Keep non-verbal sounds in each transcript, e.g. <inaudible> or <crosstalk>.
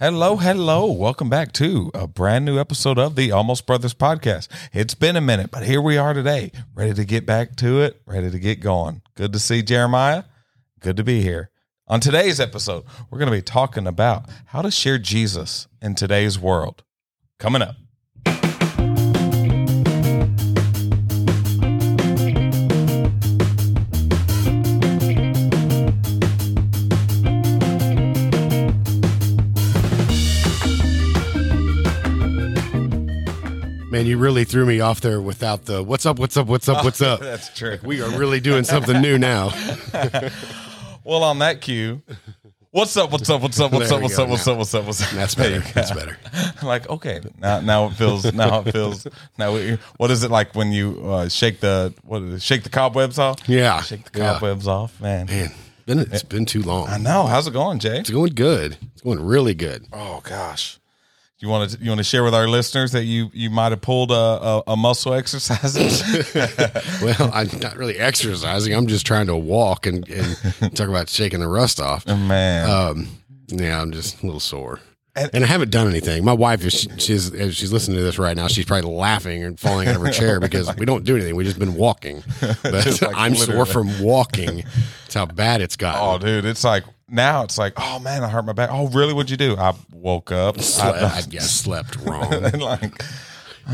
Hello, hello. Welcome back to a brand new episode of the Almost Brothers podcast. It's been a minute, but here we are today, ready to get back to it, ready to get going. Good to see Jeremiah. Good to be here. On today's episode, we're going to be talking about how to share Jesus in today's world. Coming up. Man, you really threw me off there without the what's up, what's up, what's up, what's <laughs> up. That's true. We are really doing something new now. <laughs> Well, on that cue, what's up, what's up, what's up, what's There up, what's up, what's up, what's up, what's up? That's better. That's better. <laughs> like okay now now it feels now it feels now we, what is it like when you uh, shake the what is it, shake the cobwebs off Yeah. shake the Yeah. cobwebs off man Man, been, it's been too long. i know how's it going jay It's going good. It's going really good. oh gosh you want to you want to share with our listeners that you you might have pulled a, a, a muscle <laughs> exercises <laughs> Well, I'm not really exercising. I'm just trying to walk and, and <laughs> talk about shaking the rust off. man Um, yeah, I'm just a little sore. And- And, I haven't done anything. My wife, is she's she's listening to this right now, she's probably laughing and falling out of her chair because we don't do anything. We've just been walking. But like I'm sore from walking. That's how bad it's gotten. oh dude it's like now it's like oh man i hurt my back oh really what'd you do i woke up slept, I, I, yeah, slept <laughs> wrong. and like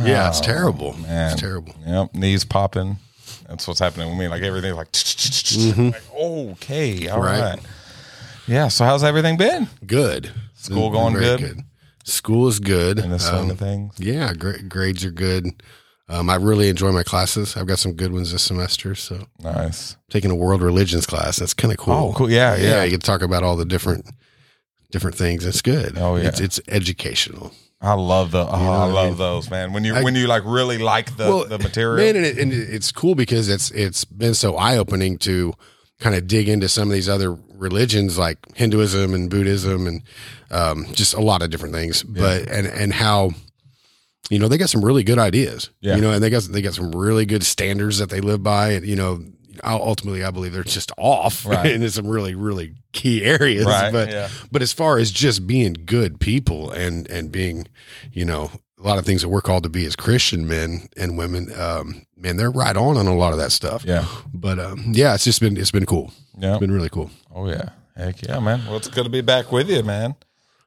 yeah, it's terrible. Oh, man. It's terrible. Yep, knees popping. That's what's happening with me. Like everything's like, like, okay, all right. Right. Yeah. So how's everything been? Good. School going good? School is good. In the swing Um, of things. yeah, gra- grades are good. Um, I really enjoy my classes. I've got some good ones this semester. So Nice. taking a world religions class. That's kind of cool. Oh, cool. Yeah, yeah. You get to talk about all the different different things. It's good. Oh, yeah. It's it's educational. I love the. Oh, I what I love mean? those, man. When you I- when you like really like the the material. Man, and, it, and it's cool because it's it's been so eye opening to kind of dig into some of these other religions like Hinduism and Buddhism and um, just a lot of different things. But and and how you know they got some really good ideas. Yeah. You know, and they got they got some really good standards that they live by. And you know, ultimately, I believe they're just off <laughs> Right. in some really really key <laughs> areas. Right, But yeah. but as far as just being good people and and being you know a lot of things that we're called to be as christian men and women um man they're right on on a lot of that stuff yeah. but um yeah it's just been it's been cool Yeah. it's been really cool Oh yeah. Heck yeah, man. Well, it's good to be back with you, man.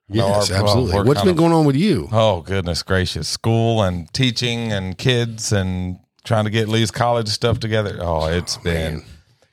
Yes our- absolutely we're what's been of- going on with you Oh goodness gracious! School and teaching and kids and trying to get Lee's college stuff together. Oh, it's been. man.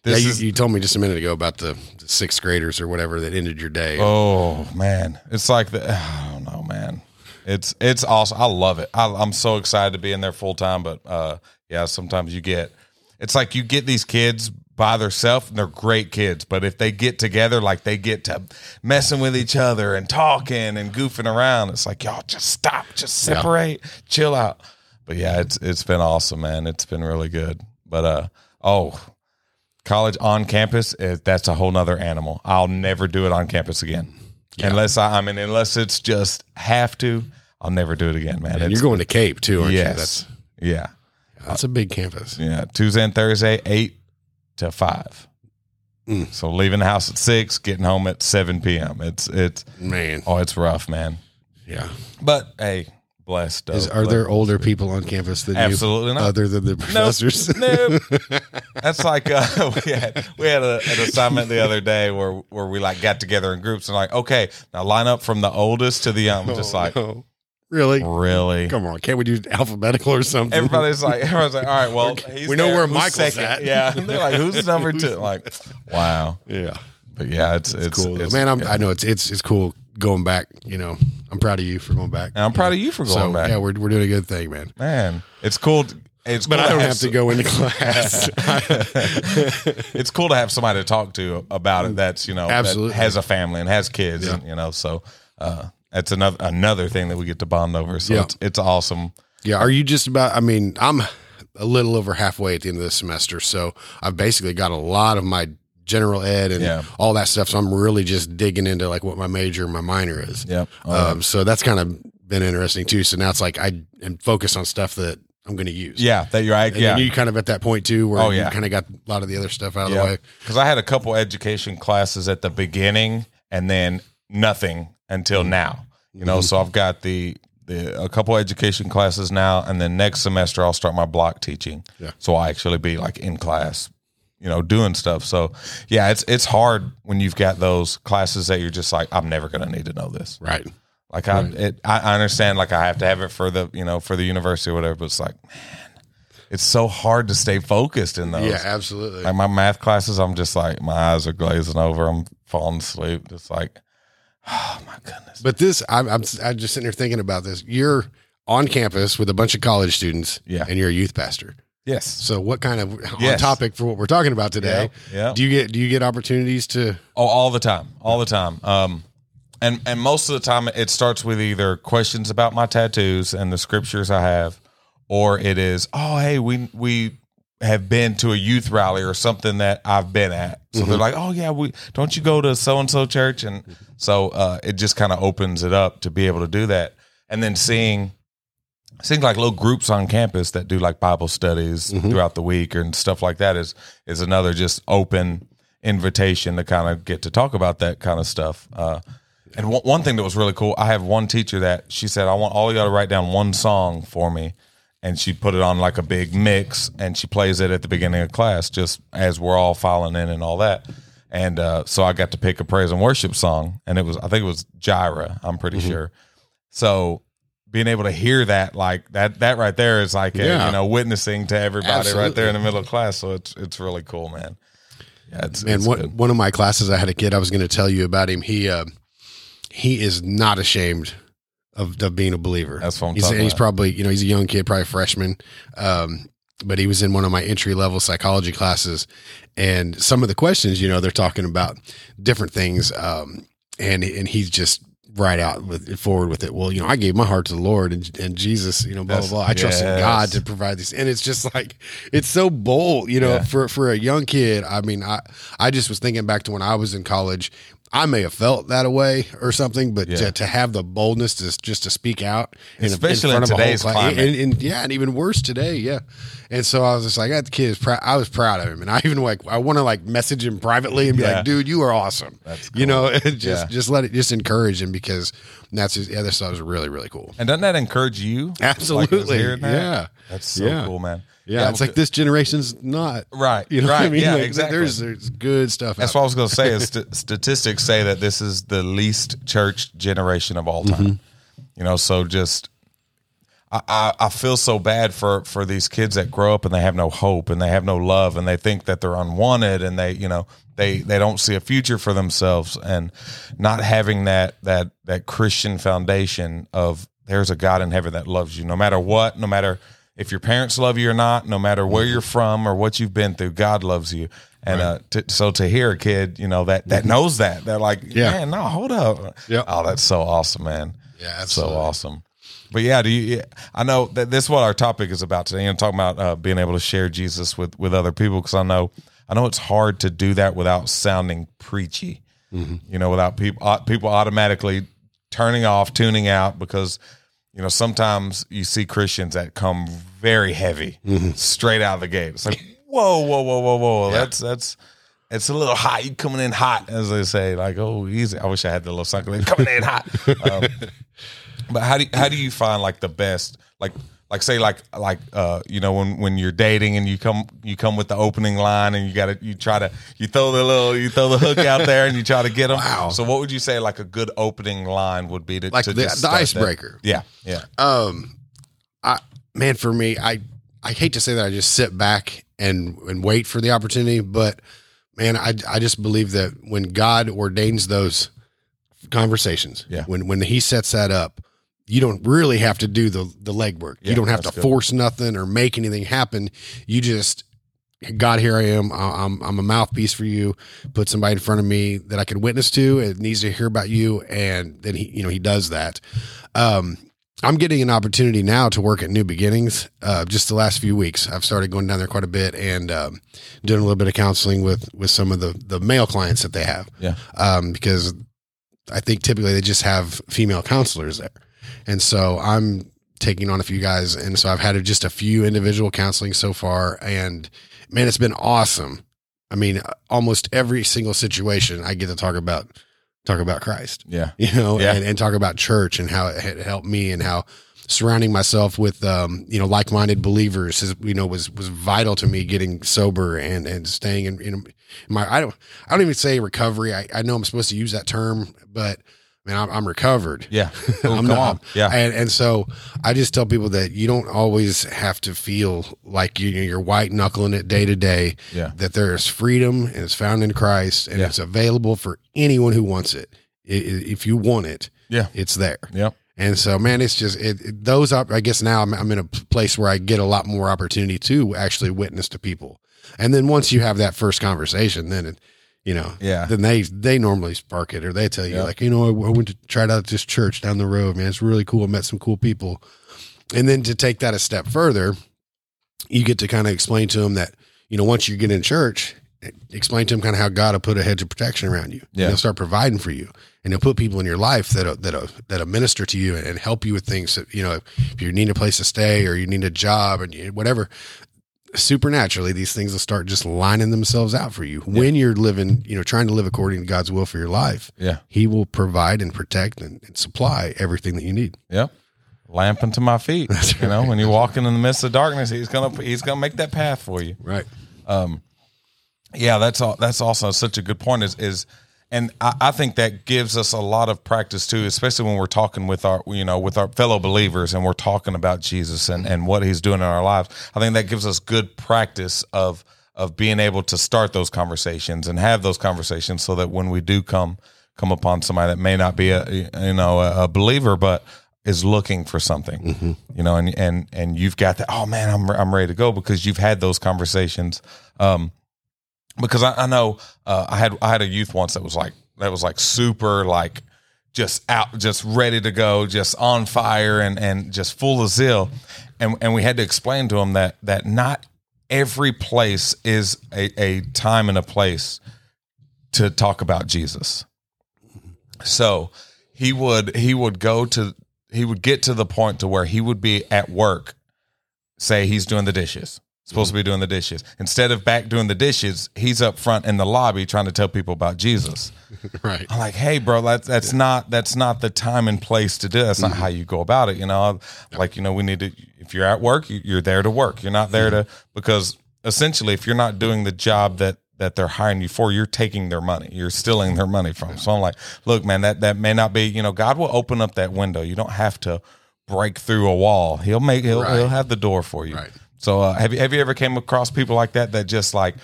This yeah, you, is you told me just a minute ago about the, the sixth graders or whatever that ended your day. Oh man, it's like the <sighs> I don't know, man. It's it's awesome. I love it. I, I'm so excited to be in there full time. But uh, yeah, sometimes you get it's like you get these kids by themselves and they're great kids. But if they get together, like they get to messing with each other and talking and goofing around, it's like y'all just stop, just separate, chill out. But yeah, it's it's been awesome, man. It's been really good. But uh oh, college on campus eh, that's a whole nother animal i'll never do it on campus again unless I, I mean unless it's just have to i'll never do it again man and you're going to Cape too, aren't yes you? That's yeah that's a big campus. yeah tuesday and thursday 8 to 5 Mm. so leaving the house at 6 getting home at 7 p.m it's it's Man, oh it's rough man yeah. but hey blessed Is, are there older people on campus than Absolutely you, not. other than the professors? Nope. That's like uh, <laughs> we had we had a, an assignment the other day where where we like got together in groups and like okay now line up from the oldest to the young. Just like Oh, really? really. Come on, can't we do alphabetical or something? Everybody's like, <laughs> everyone's like, all right, well, he's we know there. where Who's Michael's second? at. Yeah, <laughs> they're like, who's <laughs> number two? Like, wow. yeah, But yeah, it's it's, cool. it's Man, I'm, yeah. I know it's it's it's cool going back. You know, I'm proud of you for going back. And I'm proud of you for going so back, yeah, we're we're doing a good thing, man. man. It's cool. It's But cool I don't to have to go into class. it's cool to have somebody to talk to about it. That's you know that Absolutely. has a family and has kids, Yeah. and you know, so uh, that's another another thing that we get to bond over. So Yeah. it's it's awesome. yeah, are you just about? I mean, I'm a little over halfway at the end of the semester, so I've basically got a lot of my general ed and Yeah. all that stuff. So I'm really just digging into like what my major and my minor is. Yep. Oh, Um, so that's kind of been interesting too. So now it's like I am focused on stuff that I'm going to use. yeah, that you're right. And Yeah. you kind of at that point too, where Oh, you yeah. kind of got a lot of the other stuff out of the way. Because I had a couple education classes at the beginning and then nothing until now. You know, so I've got the the a couple education classes now, and then next semester I'll start my block teaching. Yeah. So I actually be like in class, you know, doing stuff. So yeah, it's it's hard when you've got those classes that you're just like, I'm never gonna need to know this. Right. Like I, it, I I understand. Like I have to have it for the, you know, for the university or whatever. But it's like, man, it's so hard to stay focused in those. Yeah, absolutely. Like my math classes, I'm just like my eyes are glazing over. I'm falling asleep. Just like, oh my goodness. But this, I'm, I'm, I'm just sitting here thinking about this. You're on campus with a bunch of college students, Yeah. and you're a youth pastor. Yes. So, what kind of on Yes. topic for what we're talking about today? Yeah, yeah. Do you get do you get opportunities to? Oh, all the time, all the time. Um, and and most of the time, it starts with either questions about my tattoos and the scriptures I have, or it is, oh, hey, we we have been to a youth rally or something that I've been at. So they're like, oh yeah, we don't you go to so and so church, and so uh, it just kind of opens it up to be able to do that, and then seeing. Seeing like little groups on campus that do like Bible studies throughout the week and stuff like that is is another just open invitation to kind of get to talk about that kind of stuff. Uh, and one, one thing that was really cool, I have one teacher that she said, I want all y'all to write down one song for me. And she put it on like a big mix and she plays it at the beginning of class just as we're all filing in and all that. And uh, so I got to pick a praise and worship song. And it was, I think it was Jireh, I'm pretty sure. So being able to hear that, like that, that right there is like, a, you know, witnessing to everybody right there in the middle of class. So it's, it's really cool, man. Yeah, it's, Man, it's one, good. one of my classes, I had a kid. I was going to tell you about him. He uh, he is not ashamed of, of being a believer. That's what I'm he's, he's probably you know he's a young kid, probably a freshman. Um, but he was in one of my entry level psychology classes, and some of the questions, you know, they're talking about different things, um, and and he's just right out with forward with it. Well, you know, I gave my heart to the Lord and, and Jesus, you know, blah Yes. blah blah. I trust in God to provide these, and it's just like it's so bold, you know, Yeah. for for a young kid. I mean, I I just was thinking back to when I was in college. I may have felt that way or something, but Yeah. to, to have the boldness to just to speak out, in a- Especially in a whole today's class- climate. and, and yeah, and even worse today, yeah. And so I was just like, that kid is proud. I was proud of him, and I <laughs> even like I want to like message him privately and be Yeah. like, dude, you are awesome. That's You know, <laughs> just Yeah. just let it just encourage him because that's just, yeah, this stuff was really really cool. And doesn't that encourage you? Absolutely, Like, that? yeah. That's so cool, man. Yeah, it's like this generation's not Right, You know right, what I mean? yeah, Like, exactly. There's there's good stuff. That's what I was going to say. Is st- statistics say that this is the least church generation of all time. Mm-hmm. You know, so just I, I I feel so bad for for these kids that grow up and they have no hope and they have no love and they think that they're unwanted and they you know they they don't see a future for themselves and not having that that that Christian foundation of there's a God in heaven that loves you no matter what no matter if your parents love you or not no matter where Mm-hmm. you're from or what you've been through God loves you and uh to, so to hear a kid you know that that knows that they're like Mm-hmm. Yeah. man no hold up Yeah. oh that's so awesome man Yeah, that's so awesome. But yeah, do you? I know that this is what our topic is about today. You know, talking about uh, being able to share Jesus with with other people because I know I know it's hard to do that without sounding preachy. Mm-hmm. You know, without people people automatically turning off, tuning out because you know sometimes you see Christians that come very heavy Mm-hmm. straight out of the gate. It's like whoa, whoa, whoa, whoa, whoa. That's that's. It's a little hot. You coming in hot, as they say. Like, oh, easy. I wish I had the little sucker. Coming in hot. Um, <laughs> but how do how do you find like the best like like say like like uh you know when when you're dating and you come you come with the opening line and you got to you try to you throw the little you throw the hook out there and you try to get them. Wow. So what would you say like a good opening line would be to Like to the- the start that? icebreaker. Yeah, yeah, Um, I man, for me, I I hate to say that I just sit back and and wait for the opportunity, but man, I I just believe that when God ordains those conversations, Yeah. when when He sets that up, you don't really have to do the the legwork. Yeah, you don't have to good. force nothing or make anything happen. You just God, here I am. I'm I'm a mouthpiece for you. Put somebody in front of me that I can witness to. It needs to hear about you, and then he, you know, he does that. Um, I'm getting an opportunity now to work at New Beginnings. Uh, just the last few weeks, I've started going down there quite a bit and um, doing a little bit of counseling with with some of the the male clients that they have. Yeah. Um, because I think typically they just have female counselors there, and so I'm taking on a few guys, and so I've had just a few individual counseling so far, and man, it's been awesome. I mean, almost every single situation I get to talk about talk about Christ. Yeah. <laughs> You know, Yeah. and, and talk about church and how it had helped me and how surrounding myself with um, you know like-minded believers is you know was was vital to me getting sober and and staying in, in my I don't I don't even say recovery. I, I know I'm supposed to use that term, but man, I'm, I'm recovered. Yeah. <laughs> Ooh, I'm not- Yeah. And, and so I just tell people that you don't always have to feel like you, you're white knuckling it day to day. Yeah. That there is freedom and it's found in Christ and Yeah. it's available for anyone who wants it. If you want it, Yeah. it's there. Yep. And so, man, it's just it, it- those. Op- I guess now I'm, I'm in a place where I get a lot more opportunity to actually witness to people. And then once you have that first conversation, then it, you know, Yeah. then they they normally spark it, or they tell you Yeah. like, you know, I, I went to try out this church down the road, man. It's really cool. I met some cool people. And then to take that a step further, you get to kind of explain to them that you know once you get in church, explain to them kind of how God will put a hedge of protection around you. Yeah. And he'll start providing for you, and he'll put people in your life that that that minister to you and help you with things. That, you know, if you need a place to stay or you need a job and you- whatever, supernaturally these things will start just lining themselves out for you when you're living. You know, trying to live according to God's will for your life. Yeah. He will provide and protect and, and supply everything that you need. Yep. Lamp unto my feet. <laughs> You know, when you're walking in the midst of darkness, he's gonna he's gonna make that path for you. Right. Um yeah, that's all. That's also such a good point. Is is, and I, I think that gives us a lot of practice too, especially when we're talking with our, you know, with our fellow believers, and we're talking about Jesus and and what He's doing in our lives. I think that gives us good practice of of being able to start those conversations and have those conversations, so that when we do come come upon somebody that may not be a you know a, believer, but is looking for something, you know, and and and you've got that. Oh man, I'm I'm ready to go because you've had those conversations. Um, because I, I know uh, I had I had a youth once that was like that was like super like just out just ready to go just on fire and and just full of zeal. And and we had to explain to him that that not every place is a, a time and a place to talk about Jesus. So he would he would go to he would get to the point to where he would be at work say he's doing the dishes supposed to be mm-hmm. doing the dishes. Instead of back doing the dishes he's up front in the lobby trying to tell people about jesus. <laughs> Right. i'm like hey bro that's that's not that's not the time and place to do it. that's not how mm-hmm. you go about it you know? Like you know we need to if you're at work you- you're there to work. You're not there to mm-hmm. because essentially if you're not doing the job that that they're hiring you for you're taking their money. You're stealing their money from so i'm like look man that that may not be you know god will open up that window. You don't have to break through a wall. He'll make he'll, Right. he'll have the door for you. Right. So uh, have you have you ever came across people like that that just like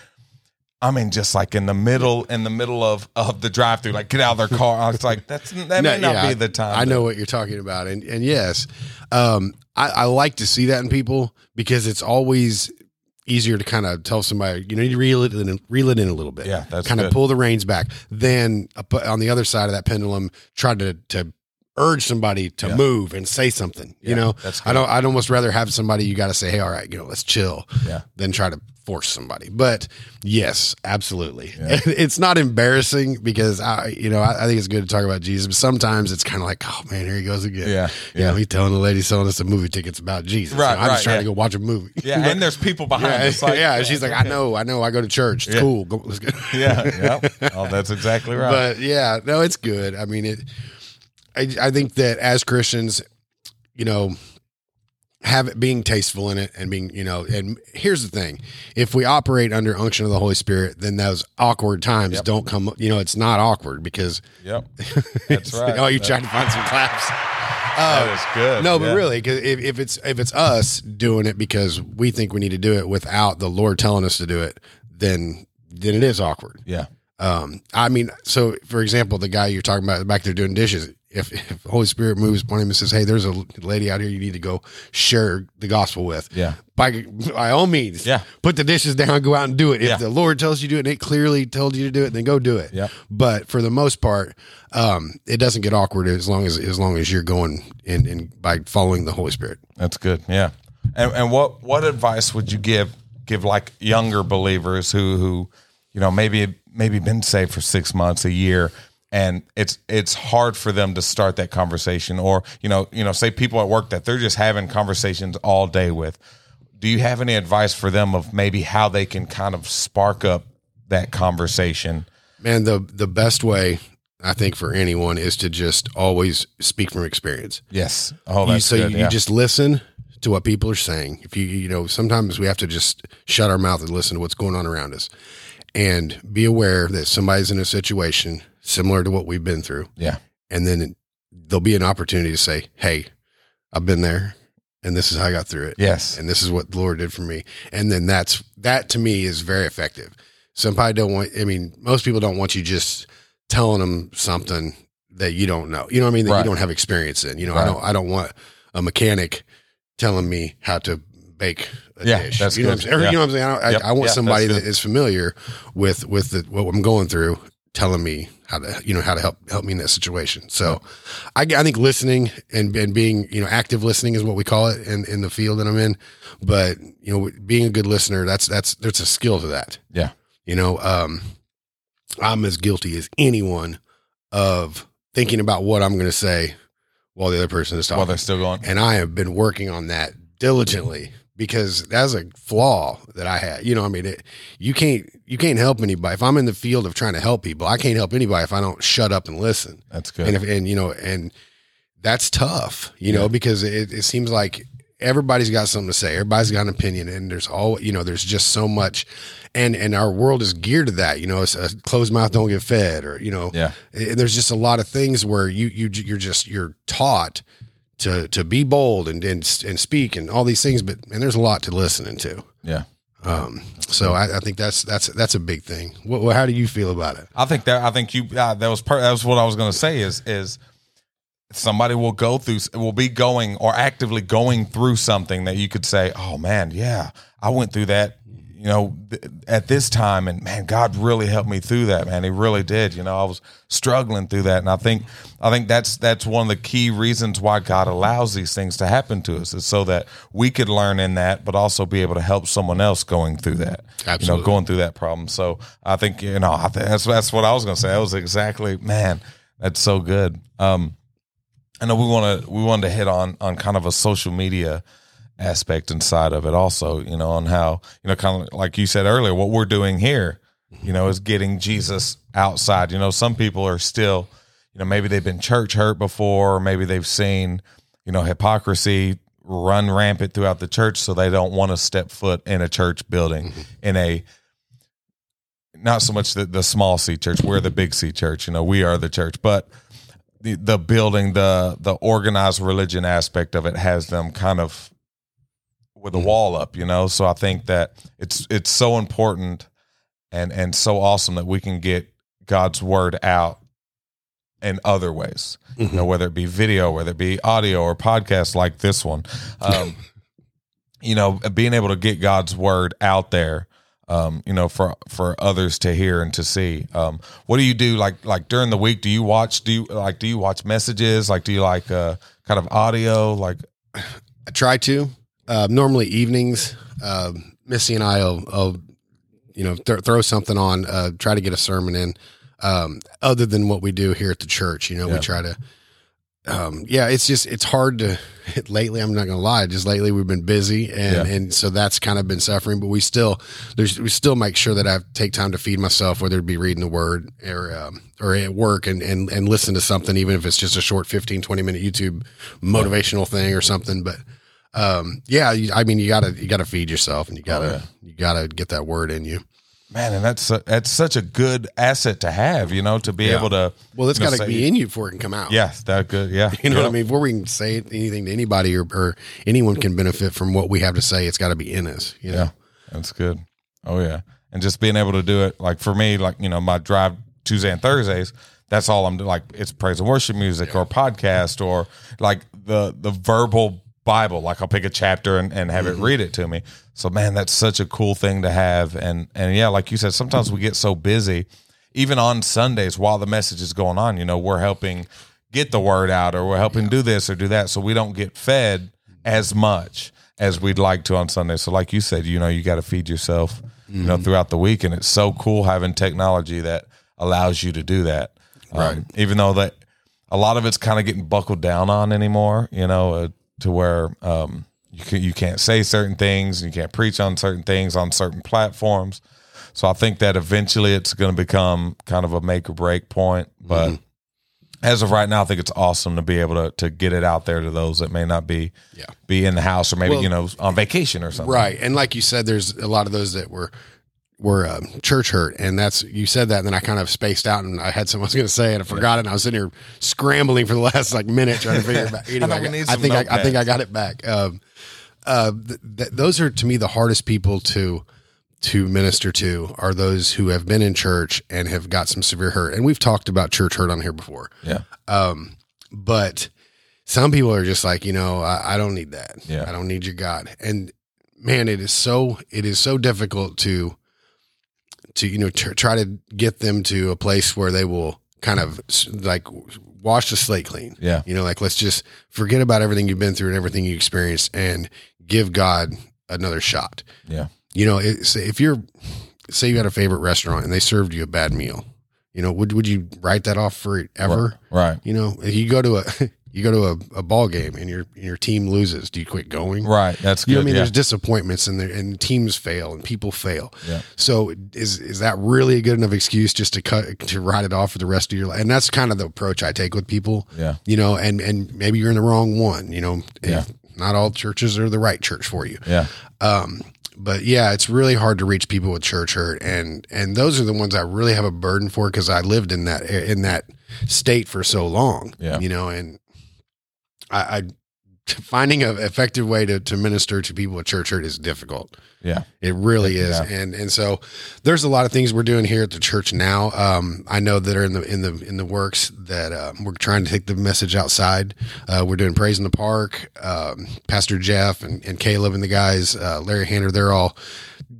I mean, just like in the middle, in the middle of of the drive through, like get out of their car. It's like that's that may not yeah, be the time. I to- know what you're talking about, and and yes, um, I, I like to see that in people because it's always easier to kind of tell somebody you know you reel it in, reel it in a little bit. Yeah, that's kind of pull the reins back. Then on the other side of that pendulum, try to to urge somebody to Yeah. move and say something. Yeah, you know, that's I don't. I'd almost rather have somebody you got to say, hey, all right, you know, let's chill. Yeah. Than try to force somebody. But yes, absolutely. <laughs> It's not embarrassing because I, you know, I, I think it's good to talk about Jesus. But sometimes it's kind of like, oh man, here he goes again. Yeah, yeah. yeah. He's telling the lady selling us the movie tickets about Jesus. Right, And I'm right, just trying yeah. to go watch a movie. Yeah, and there's people behind. Yeah, us. Like, yeah. She's like, I know, I know. I go to church. It's Yeah. cool. Go, let's go. yeah, <laughs> yeah. Oh, that's exactly right. But yeah, no, it's good. I mean, it. I, I think that as Christians, you know, have it being tasteful in it and being, you know, and here's the thing: if we operate under unction of the Holy Spirit, then those awkward times Yep. don't come. You know, it's not awkward because yep, <laughs> that's right. oh, you tried to find some claps. Oh, That is good. No, but Yeah. really, because if, if it's if it's us doing it because we think we need to do it without the Lord telling us to do it, then then it is awkward. yeah, Um, I mean, so for example, the guy you're talking about back there doing dishes, if, if the Holy Spirit moves upon him and says, Hey, there's a lady out here you need to go share the gospel with. Yeah. By, by all means, Yeah. put the dishes down, go out and do it. If Yeah. the Lord tells you to do it and it clearly told you to do it, then go do it. Yep. But for the most part, um, it doesn't get awkward as long as, as long as you're going in, in by following the Holy Spirit. That's good. Yeah. And and what what advice would you give give like younger believers who who you know maybe maybe been saved for 6 months, a year and it's it's hard for them to start that conversation or you know, you know say people at work that they're just having conversations all day with. Do you have any advice for them of maybe how they can kind of spark up that conversation? Man, the the best way I think for anyone is to just always speak from experience. Yes. Oh, You- so good. you, yeah. you just listen to what people are saying. If you you know sometimes we have to just shut our mouth and listen to what's going on around us, and be aware that somebody's in a situation similar to what we've been through, yeah. and then there'll be an opportunity to say, "Hey, I've been there, and this is how I got through it." Yes. and this is what the Lord did for me. And then that's that to me is very effective. Somebody don't want. I mean, most people don't want you just telling them something that you don't know. You know what I mean? That Right. you don't have experience in. You know, Right. I don't. I don't want a mechanic telling me how to bake a Yeah, dish. that's you know good. what I'm saying? Yeah. You know what I'm saying? I, don't- I- I want Yeah, somebody that is familiar with with the, what I'm going through, telling me how to you know how to help help me in that situation. So, I, I think listening and and being you know active listening is what we call it in in the field that I'm in. But you know, being a good listener, that's that's there's a skill to that. Yeah. You know, um, I'm as guilty as anyone of thinking about what I'm going to say while the other person is talking While they're still going. and I have been working on that diligently because that's a flaw that I had. You know, I mean, it, you can't you can't help anybody if I'm in the field of trying to help people. I can't help anybody if I don't shut up and listen. That's good. And if and you know, and that's tough. You Yeah. know, because it, it seems like everybody's got something to say. Everybody's got an opinion, and there's all you know. There's just so much, and and our world is geared to that. You know, it's a closed mouth don't get fed, or you know, yeah. and there's just a lot of things where you you you're just you're taught to to be bold and and, and speak and all these things but and there's a lot to listening to. Yeah. um so I, I think that's that's that's a big thing. What, what how do you feel about it? I think that I think you uh, that was per, that was what I was going to say is is somebody will go through will be going or actively going through something that you could say, "Oh man, yeah, I went through that, you know, th- at this time and man, God really helped me through that, man. He really did. You know, I was struggling through that." And I think I think that's that's one of the key reasons why God allows these things to happen to us is so that we could learn in that but also be able to help someone else going through that. You Absolutely. know, going through that problem. So I think you know I think that's that's what I was going to say. That was exactly man. That's so good. Um, I know we want to we wanted to hit on on kind of a social media aspect inside of it also. You know, on how you know kind of like you said earlier, what we're doing here, you know, is getting Jesus outside. You know, some people are still, you know, maybe they've been church hurt before, or maybe they've seen, you know, hypocrisy run rampant throughout the church, so they don't want to step foot in a church building mm-hmm. in a not so much the, the small C church. We're the big C church. You know, we are the church, but the the building, the the organized religion aspect of it has them kind of with a wall up. You know, so I think that it's it's so important and and so awesome that we can get God's word out in other ways. You know, whether it be video, whether it be audio or podcast like this one. Um, <laughs> you know, being able to get God's word out there, um, you know, for for others to hear and to see. Um, what do you do like like during the week? Do you watch? Do you like? Do you watch messages? Like, do you like uh, kind of audio? Like, I try to. Uh, normally evenings, uh, Missy and I will, will you know, th- throw something on, uh, try to get a sermon in. Um, other than what we do here at the church, you know, Yeah. we try to. Um, yeah, it's just it's hard to. <laughs> Lately, I'm not gonna lie. Just lately, we've been busy, and Yeah. and so that's kind of been suffering. But we still there's we still make sure that I take time to feed myself, whether it be reading the Word or um, or at work, and and and listen to something, even if it's just a short 15, 20 minute YouTube motivational thing or something. But um, yeah, you, I mean, you gotta you gotta feed yourself, and you gotta Oh, yeah. you gotta get that word in you. man, and that's su- that's such a good asset to have. You know, to be Yeah. able to. Well, it's got to be in you before it can come out. Yeah, that good. Yeah, <laughs> You know Yeah. what I mean? Before we can say anything to anybody or, or anyone can benefit from what we have to say, it's got to be in us. You know? Yeah, that's good. Oh yeah, and just being able to do it, like for me, like you know, my drive Tuesday and Thursdays. That's all I'm doing. Like it's praise and worship music or podcast or like the the verbal Bible. Like I'll pick a chapter and, and have it read it to me. So man, that's such a cool thing to have. And and yeah, like you said, sometimes we get so busy, even on Sundays while the message is going on. You know, we're helping get the word out or we're helping do this or do that, so we don't get fed as much as we'd like to on Sunday. So, like you said, you know, you got to feed yourself, you know, throughout the week, and it's so cool having technology that allows you to do that. Right. Um, even though that a lot of it's kind of getting buckled down on anymore, you know, uh, to where um, you can, you can't say certain things, and you can't preach on certain things on certain platforms. So I think that eventually it's going to become kind of a make or break point. But as of right now, I think it's awesome to be able to to get it out there to those that may not be Yeah. be in the house or maybe Well- you know on vacation or something. Right. And like you said, there's a lot of those that were were um, church hurt, and that's you said that, and then I kind of spaced out, and I had something I was going to say, and I forgot it. And I was sitting here scrambling for the last like minute trying to figure it <laughs> back. Anyway, we I, I think I, I think I got it back. Um, uh, th- th- those are to me the hardest people to to minister to are those who have been in church and have got some severe hurt, and we've talked about church hurt on here before. Yeah. Um, but some people are just like, you know, I, I don't need that. Yeah. I don't need your God. And man, it is so it is so difficult to to you know tr- try to get them to a place where they will kind of like wash the slate clean. Yeah. You know, like let's just forget about everything you've been through and everything you experienced and give God another shot. Yeah. You know, if you're say you had a favorite restaurant and they served you a bad meal, you know, would would you write that off forever? Right. You know, if you go to a you go to a, a ball game and your and your team loses, do you quit going? Right. That's good. You know what I mean? yeah. There's disappointments and there, and teams fail and people fail. Yeah. So is is that really a good enough excuse just to cut to write it off for the rest of your life? And that's kind of the approach I take with people. Yeah. You know, and and maybe you're in the wrong one. You know, Yeah. not all churches are the right church for you. Yeah. Um, but yeah, it's really hard to reach people with church hurt, and and those are the ones I really have a burden for because I lived in that in that state for so long. Yeah. you know, and I, I finding an effective way to to minister to people at church hurt is difficult. Yeah. It really is, Yeah. and and so there's a lot of things we're doing here at the church now. Um, I know that are in the in the in the works that uh, we're trying to take the message outside. Uh, we're doing praise in the park. Um, Pastor Jeff and, and Caleb and the guys, uh, Larry Hander, they're all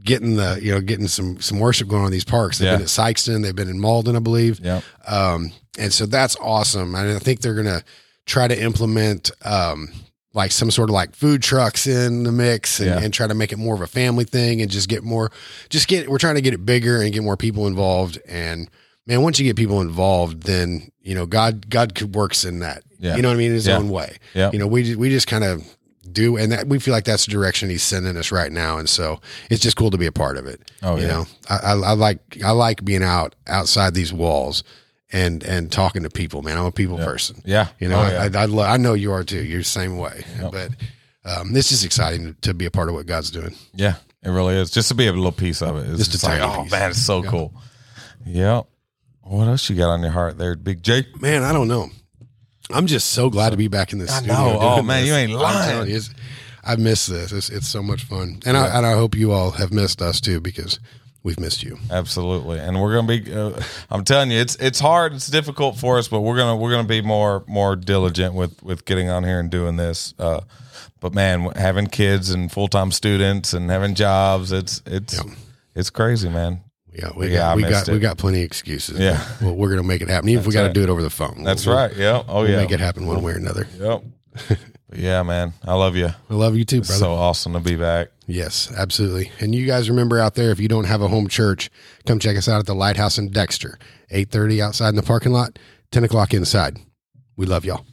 getting the you know getting some some worship going on in these parks. They've Yeah. been at Sikeston, they've been in Malden, I believe. Yeah. Um, and so that's awesome. And I think they're going to try to implement, um, like some sort of like food trucks in the mix and, Yeah. and try to make it more of a family thing and just get more, just get, we're trying to get it bigger and get more people involved. And man, once you get people involved, then, you know, God, God works in that, Yeah. you know what I mean? In his Yeah. own way. Yeah. You know, we, we just kind of do, and that we feel like that's the direction he's sending us right now. And so it's just cool to be a part of it. Oh, you yeah. know, I, I, I like, I like being out outside these walls and, and talking to people, man. I'm a people person. Yeah. You know, Oh, yeah. I, I, lo- I know you are too. You're the same way, Yep. but, um, this is exciting to, to be a part of what God's doing. Yeah, it really is. Just to be a little piece of it. It's Just just, a like, oh piece. man, it's so Yeah. cool. Yep. What else you got on your heart there, Big Jake? Man, I don't know. I'm just so glad to be back in the I studio. know. Oh, man, this. you ain't lying. you, I miss this. It's, it's so much fun, and I and I hope you all have missed us too because we've missed you. Absolutely, and we're gonna be. Uh, I'm telling you, it's it's hard. It's difficult for us, but we're gonna we're gonna be more more diligent with with getting on here and doing this. Uh, but man, having kids and full time students and having jobs, it's it's yeah. it's crazy, man. Yeah, we Yeah, got we got we got plenty of excuses. Yeah. well, we're gonna make it happen. Even if we got to right. do it over the phone. That's We'll- right. Yeah. Oh We'll yeah. make it happen one way or another. Yep. But yeah, man. I love you. I love you too, brother. So awesome to be back. Yes, absolutely. And you guys remember out there, if you don't have a home church, come check us out at the Lighthouse in Dexter. Eight thirty outside in the parking lot, ten o'clock inside. We love y'all.